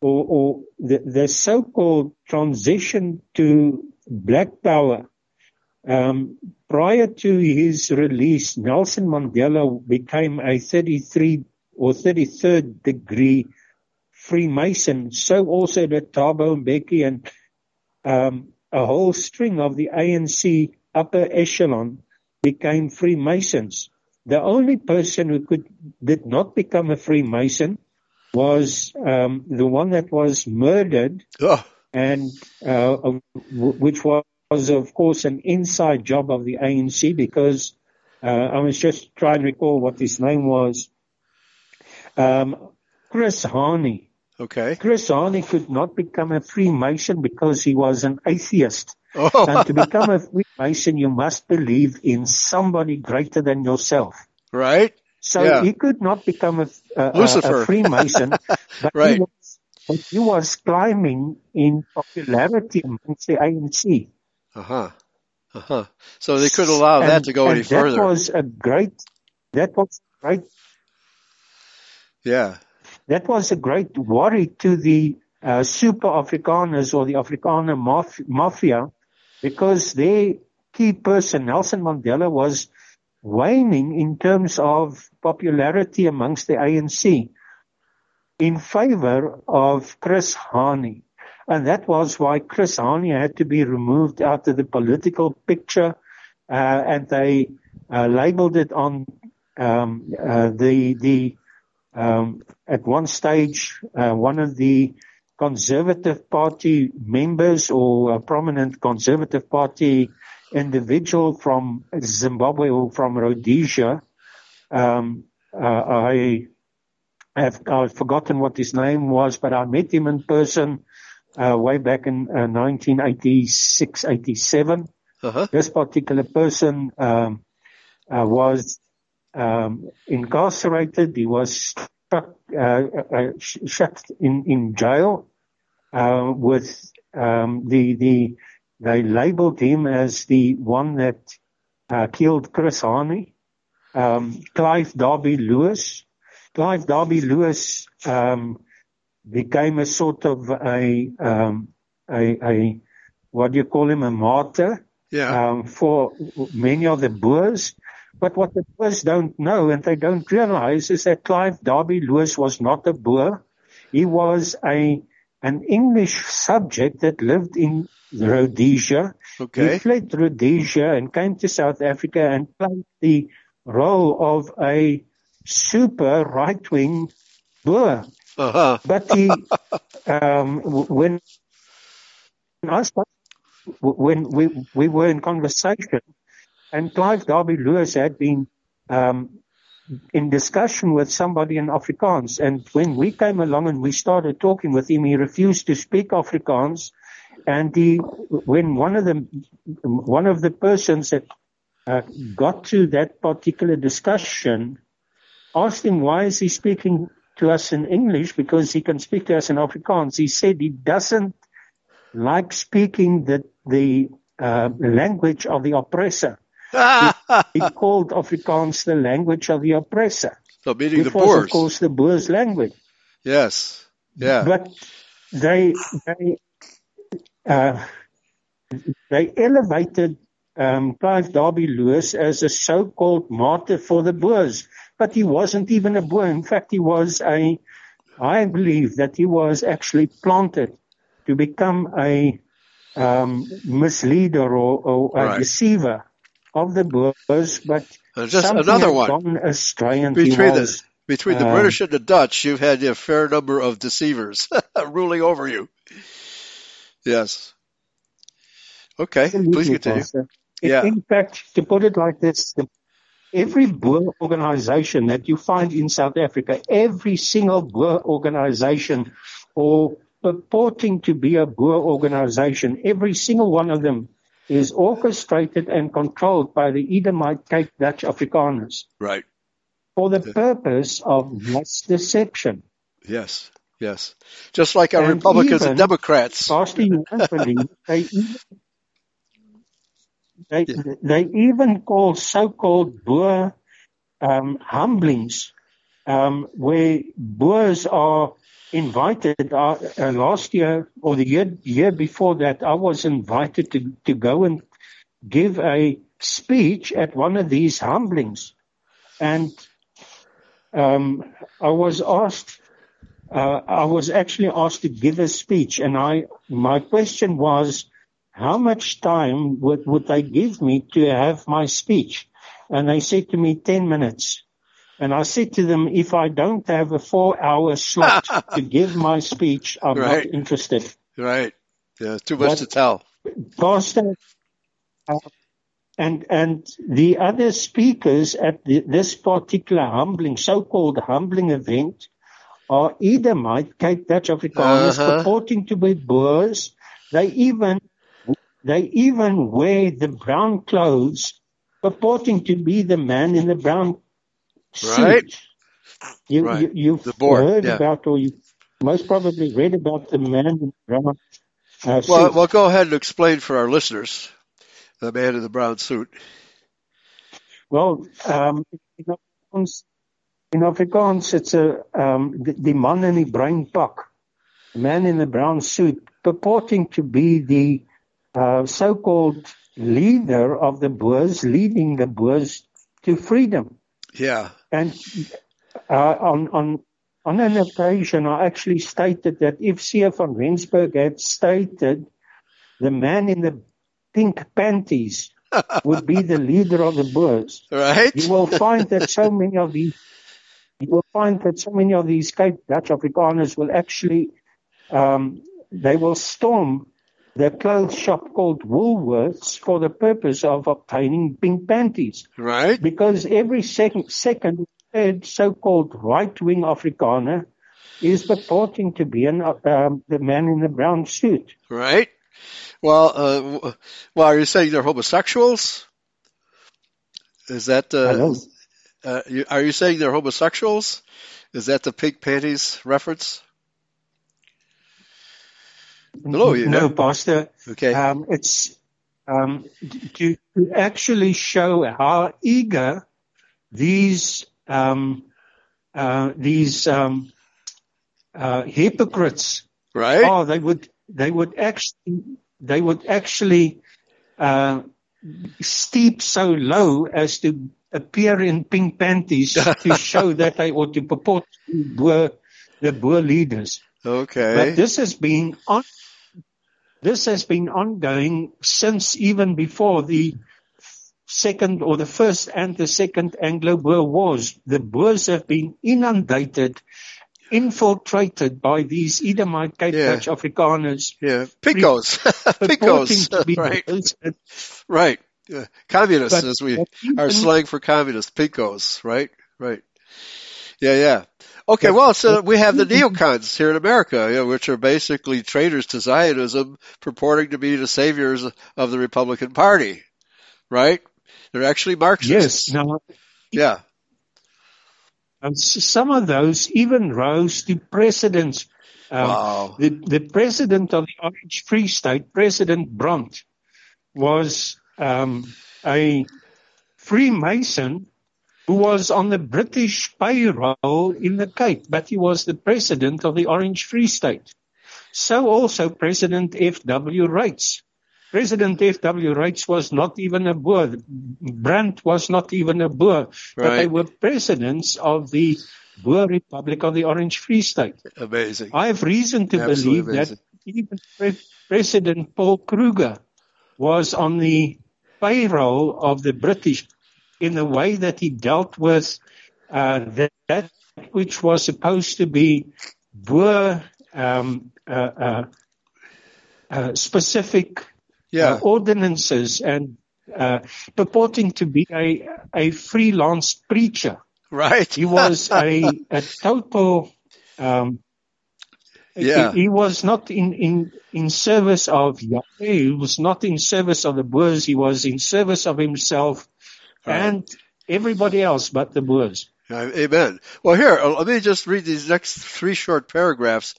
or, or the, the so-called transition to black power. Um, prior to his release, Nelson Mandela became a 33 or 33rd degree Freemason. So also did Thabo Mbeki and um, a whole string of the ANC upper echelon became Freemasons. The only person who could did not become a Freemason was um, the one that was murdered, Oh, and uh, w- which was, of course, an inside job of the ANC because uh, I was just trying to recall what his name was. Um, Chris Hani. okay. Chris Hani could not become a Freemason because he was an atheist. Oh, And to become a Freemason, you must believe in somebody greater than yourself. right. So Yeah. he could not become a, a, a, Lucifer. a Freemason, but, Right. he was, but he was climbing in popularity amongst the ANC. Uh huh. Uh huh. So they couldn't allow that to go and any further. That was a great, that was great, yeah. that was a great worry to the uh, super Afrikaners or the Afrikaner maf- mafia because their key person, Nelson Mandela, was waning in terms of popularity amongst the ANC in favor of Chris Hani. And that was why Chris Hani had to be removed out of the political picture, uh, and they uh, labeled it on um, uh, the the um, at one stage uh, one of the Conservative Party members or a prominent Conservative Party individual from Zimbabwe or from Rhodesia. Um, uh, I have I've forgotten what his name was, but I met him in person uh, way back in uh, 1986, 87. Uh huh. This particular person um, uh, was um, incarcerated. He was stuck, uh, uh, sh- shut in in jail uh, with um, the the they labeled him as the one that uh, killed Chris Hani, um, Clive Derby Lewis. Clive Derby Lewis um, became a sort of a, um, a a what do you call him a martyr Yeah. um, for many of the Boers. But what the Boers don't know and they don't realize is that Clive Derby Lewis was not a Boer. He was a an English subject that lived in Rhodesia. He fled Rhodesia and came to South Africa and played the role of a super right-wing Boer. Uh huh. But he, um, when I spoke, when we we were in conversation, and Clive Derby Lewis had been um, in discussion with somebody in Afrikaans. And when we came along and we started talking with him, he refused to speak Afrikaans. And he, when one of the, one of the persons that uh, got to that particular discussion asked him, why is he speaking to us in English? Because he can speak to us in Afrikaans. He said he doesn't like speaking the, the uh, language of the oppressor. he, he, called Afrikaans the language of the oppressor. So meaning the Boers. Of course, the Boers language. Yes. Yeah. But they, they, uh, they elevated um, Clive Derby Lewis as a so-called martyr for the Boers, but he wasn't even a Boer. In fact, he was a, I believe that he was actually planted to become a um, misleader or, or a right. deceiver of the Boers, but uh, just another one gone astray and between the between the um, British and the Dutch, you've had a fair number of deceivers ruling over you. Yes. Okay, please continue. Yeah. In fact, to put it like this, the, every Boer organization that you find in South Africa, every single Boer organization or purporting to be a Boer organization, every single one of them is orchestrated and controlled by the Edomite Cape Dutch Afrikaners. Right. For the purpose of mass deception. Yes, yes. Just like our and Republicans and Democrats. Pastor, you won't believe, they even, they, yeah. they even call so-called Boer um, humblings, um, where Boers are invited uh, uh, last year or the year year before that. I was invited to to go and give a speech at one of these humblings, and um, I was asked. Uh, I was actually asked to give a speech, and I my question was, how much time would would they give me to have my speech? And they said to me, ten minutes. And I said to them, if I don't have a four hour slot to give my speech, I'm right. not interested. Right. Yeah, too much but, to tell. Pastor, uh, and, and the other speakers at the, this particular humbling, so-called humbling event are Edomite, Cape Dutch Afrikaners, uh-huh. purporting to be Boers. They even, they even wear the brown clothes, purporting to be the man in the brown Right. You, right. you, have heard yeah. about, or you most probably read about the man in the brown uh, well, well, go ahead and explain for our listeners the man in the brown suit. Well, um, in Afrikaans, in Afrikaans it's a um, the, the man in the brown pak, the man in the brown suit, purporting to be the uh, so-called leader of the Boers, leading the Boers to freedom. Yeah. And uh, on on on an occasion, I actually stated that if C.F. van Rensburg had stated the man in the pink panties would be the leader of the Boers, right? You will find that so many of these you will find that so many of these Cape Dutch Afrikaners will actually um, they will storm the clothes shop called Woolworths for the purpose of obtaining pink panties. Right. Because every second, second third so-called right-wing Afrikaner is purporting to be an, um, the man in the brown suit. Right. Well, uh, well, are you saying they're homosexuals? Is that uh, uh, are you saying they're homosexuals? Is that the pink panties reference? Hello, you no, Pastor. Okay. Um, it's um, to, to, actually show how eager these um, uh, these um, uh, hypocrites right. are. They would they would actually they would actually uh, steep so low as to appear in pink panties to show that they ought to purport to be Boer, the Boer leaders. Okay. But this has been on this has been ongoing since even before the second or the first and the second Anglo-Boer wars. The Boers have been inundated, infiltrated by these Edomite Cape yeah. Dutch Afrikaners. Yeah, Picos. Picos. right. right. Yeah. Communists, but, as we are slang for communists, Picos, right? right. Yeah, yeah. Okay, well, so we have the neocons here in America, you know, which are basically traitors to Zionism, purporting to be the saviors of the Republican Party, right? They're actually Marxists. Yes. Now, yeah. And some of those even rose to precedence. Um, wow. The, the president of the Orange Free State, President Brand, was um, a Freemason who was on the British payroll in the Cape, but he was the president of the Orange Free State. So also President F.W. Reitz. President F.W. Reitz was not even a Boer. Brand was not even a Boer, but they were presidents of the Boer Republic of the Orange Free State. Amazing. I have reason to Absolutely believe amazing. that even Pre- President Paul Kruger was on the payroll of the British in the way that he dealt with uh, that, that which was supposed to be Boer um, uh, uh, uh, specific Yeah. uh, ordinances and uh, purporting to be a, a freelance preacher. right. He was a, a total. Um, Yeah. He, he was not in, in, in service of Yahweh. He was not in service of the Boers. He was in service of himself Right. and everybody else but the Boers. Uh, Amen. Well, here, uh, let me just read these next three short paragraphs,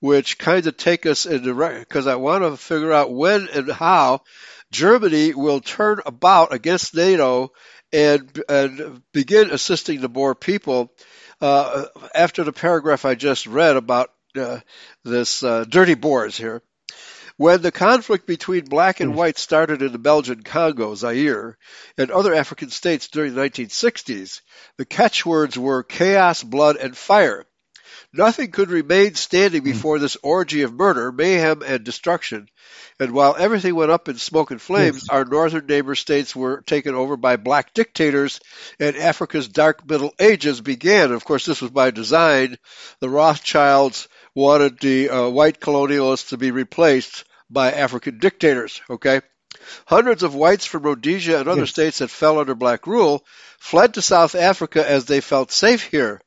which kind of take us in the right, because I want to figure out when and how Germany will turn about against NATO and, and begin assisting the Boer people uh, after the paragraph I just read about uh, this uh, dirty Boers here. When the conflict between black and hmm. white started in the Belgian Congo, Zaire, and other African states during the 1960s, the catchwords were chaos, blood, and fire. Nothing could remain standing hmm. before this orgy of murder, mayhem, and destruction. And while everything went up in smoke and flames, Yes. our northern neighbor states were taken over by black dictators, and Africa's dark Middle Ages began. Of course, this was by design. The Rothschilds wanted the uh, white colonialists to be replaced by African dictators. Okay. Hundreds of whites from Rhodesia and other Yes. states that fell under black rule fled to South Africa as they felt safe here.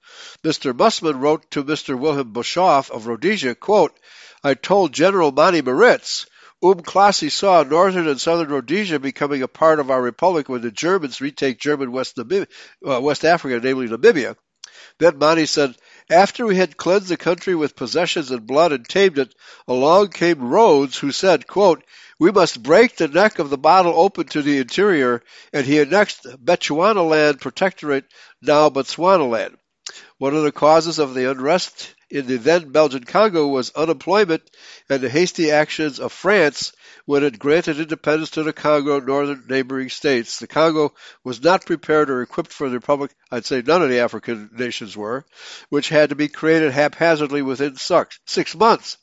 Mr. Musman wrote to Mr. Wilhelm Bischoff of Rhodesia, quote, I told General Manie Maritz, Um Klasi saw northern and southern Rhodesia becoming a part of our republic when the Germans retake German West, Namib- uh, West Africa, namely Namibia. Then Manie said, after we had cleansed the country with possessions and blood and tamed it, along came Rhodes, who said, quote, we must break the neck of the bottle open to the interior, and he annexed Bechuanaland Protectorate, now Botswanaland. One of the causes of the unrest in the then Belgian Congo was unemployment and the hasty actions of France when it granted independence to the Congo and northern neighboring states. The Congo was not prepared or equipped for the Republic, I'd say none of the African nations were, which had to be created haphazardly within six, six months.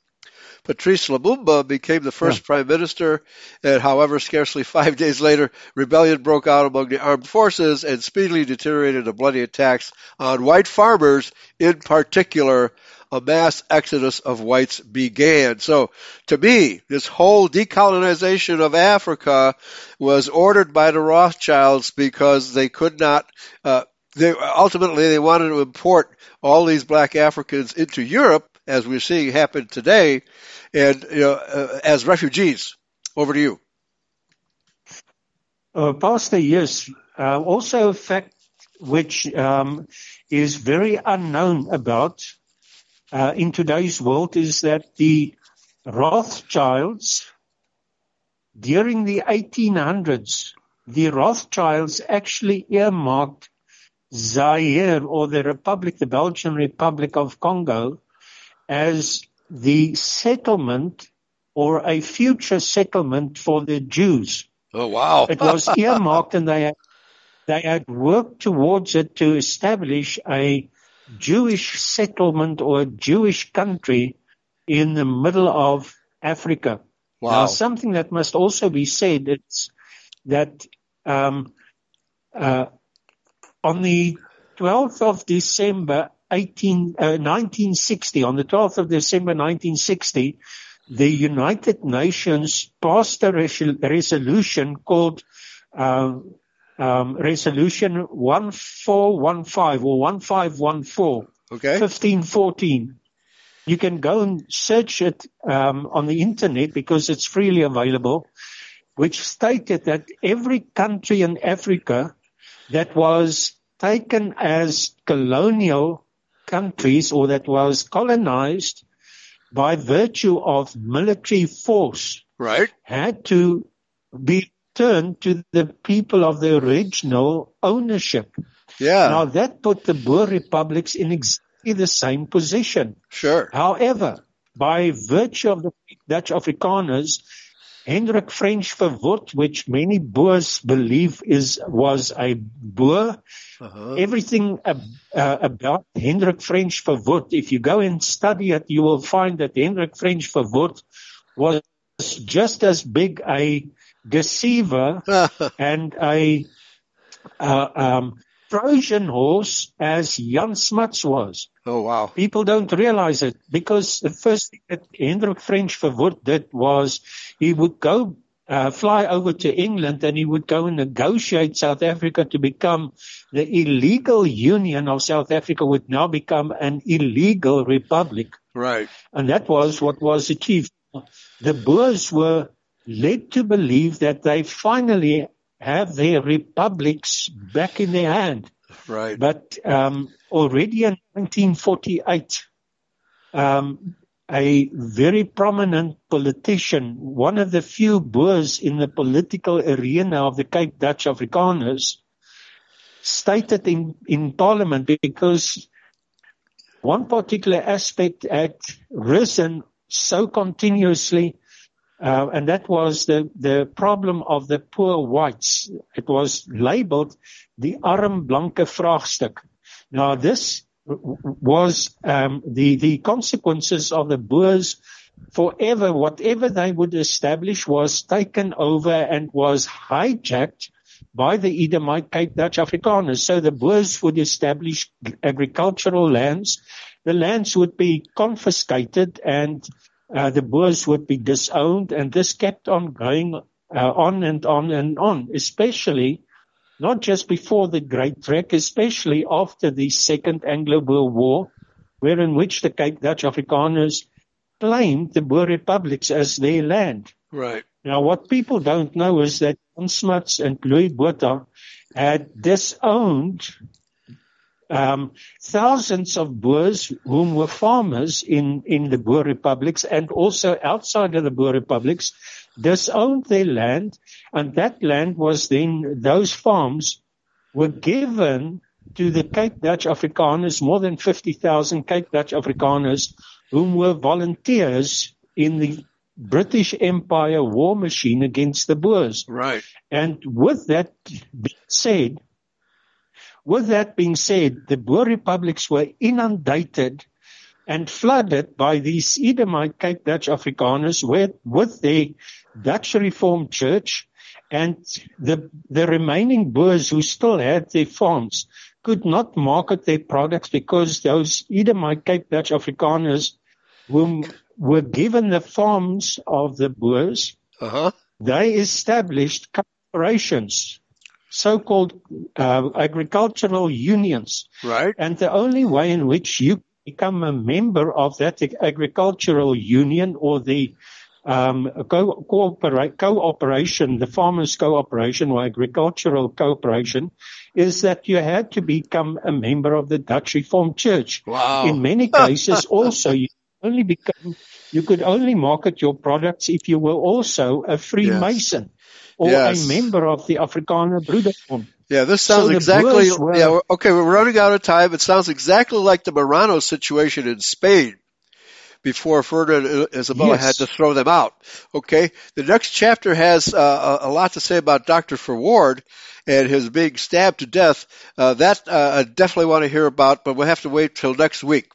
Patrice Lumumba became the first prime minister, and however, scarcely five days later, rebellion broke out among the armed forces and speedily deteriorated into bloody attacks on white farmers, in particular. A mass exodus of whites began. So, to me, this whole decolonization of Africa was ordered by the Rothschilds because they could not. Uh, they ultimately they wanted to import all these black Africans into Europe, as we're seeing happen today, and you know, uh, as refugees. Over to you. Uh, Pastor, yes. Uh, also, a fact which um, is very unknown about uh, in today's world is that the Rothschilds, during the 1800s, the Rothschilds actually earmarked Zaire or the Republic, the Belgian Republic of Congo, as the settlement or a future settlement for the Jews. Oh wow! It was earmarked and they had, they had worked towards it to establish a Jewish settlement or a Jewish country in the middle of Africa. wow! Now, something that must also be said is that um, uh, on the 12th of December 18, uh, 1960, on the 12th of December 1960, the United Nations passed a res- resolution called uh, um, resolution 1415 or 1514, Okay. 1514. You can go and search it um, on the internet because it's freely available, which stated that every country in Africa that was taken as colonial countries or that was colonized by virtue of military force Right. had to be turned to the people of the original ownership. Yeah. Now that put the Boer republics in exactly the same position. Sure. However, by virtue of the Dutch Afrikaners, Hendrik Frensch Verwoerd, which many Boers believe is was a Boer, Uh-huh. everything ab- uh, about Hendrik Frensch Verwoerd, if you go and study it, you will find that Hendrik French Verwoerd was just as big a deceiver and a uh, um, Trojan horse as Jan Smuts was. oh wow. People don't realize it because the first thing that Hendrik Frensch Verwoerd did was he would go uh, fly over to England and he would go and negotiate South Africa to become the illegal union of South Africa would now become an illegal republic. Right. And that was what was achieved. The Boers were led to believe that they finally have their republics back in their hand. Right. But um, already in 1948, um, a very prominent politician, one of the few Boers in the political arena of the Cape Dutch Afrikaners, stated in, in Parliament because one particular aspect had risen so continuously, uh, and that was the, the problem of the poor whites. It was labeled the arm blanke vraagstuk. Now this was um, the the consequences of the Boers forever. Whatever they would establish was taken over and was hijacked by the Edomite Cape Dutch Afrikaners. So the Boers would establish agricultural lands. The lands would be confiscated and uh, the Boers would be disowned. And this kept on going uh, on and on and on, especially not just before the Great Trek, especially after the Second Anglo-Boer War, where in which the Cape Dutch Afrikaners claimed the Boer republics as their land. Right. Now, what people don't know is that Jan Smuts and Louis Botha had disowned um, thousands of Boers whom were farmers in, in the Boer republics and also outside of the Boer republics disowned their land and that land was then, those farms were given to the Cape Dutch Afrikaners, more than 50,000 Cape Dutch Afrikaners whom were volunteers in the British Empire war machine against the Boers. Right. And with that being said, with that being said, the Boer republics were inundated and flooded by these Edomite Cape Dutch Afrikaners with, with their Dutch Reformed Church and the, the remaining Boers who still had their farms could not market their products because those Edomite Cape Dutch Afrikaners whom were given the farms of the Boers, Uh huh. they established corporations, so-called uh, agricultural unions. Right. And the only way in which you become a member of that agricultural union or the um, co- cooperate, cooperation, the farmers cooperation or agricultural cooperation is that you had to become a member of the Dutch Reformed Church. Wow. In many cases also you only become, you could only market your products if you were also a Freemason or Yes. a member of the Afrikaner Broederbond. Yeah, this sounds the exactly. Were- yeah, okay, we're running out of time. It sounds exactly like the Marrano situation in Spain before Ferdinand Isabella Yes. had to throw them out. Okay, the next chapter has uh, a, lot to say about Dr. Verwoerd and his being stabbed to death. Uh, that uh, I definitely want to hear about, but we'll have to wait till next week.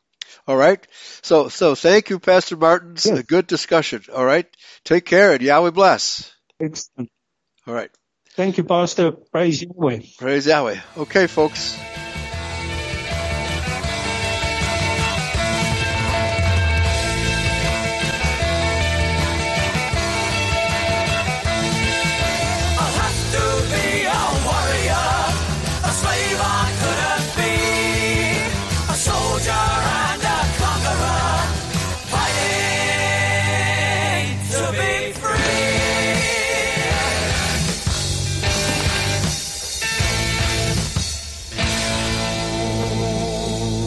All right. So, so thank you, Pastor Martins. Yes. A good discussion. All right. Take care and Yahweh bless. Excellent. All right. Thank you, Pastor. Praise Yahweh. Praise Yahweh. Okay, folks.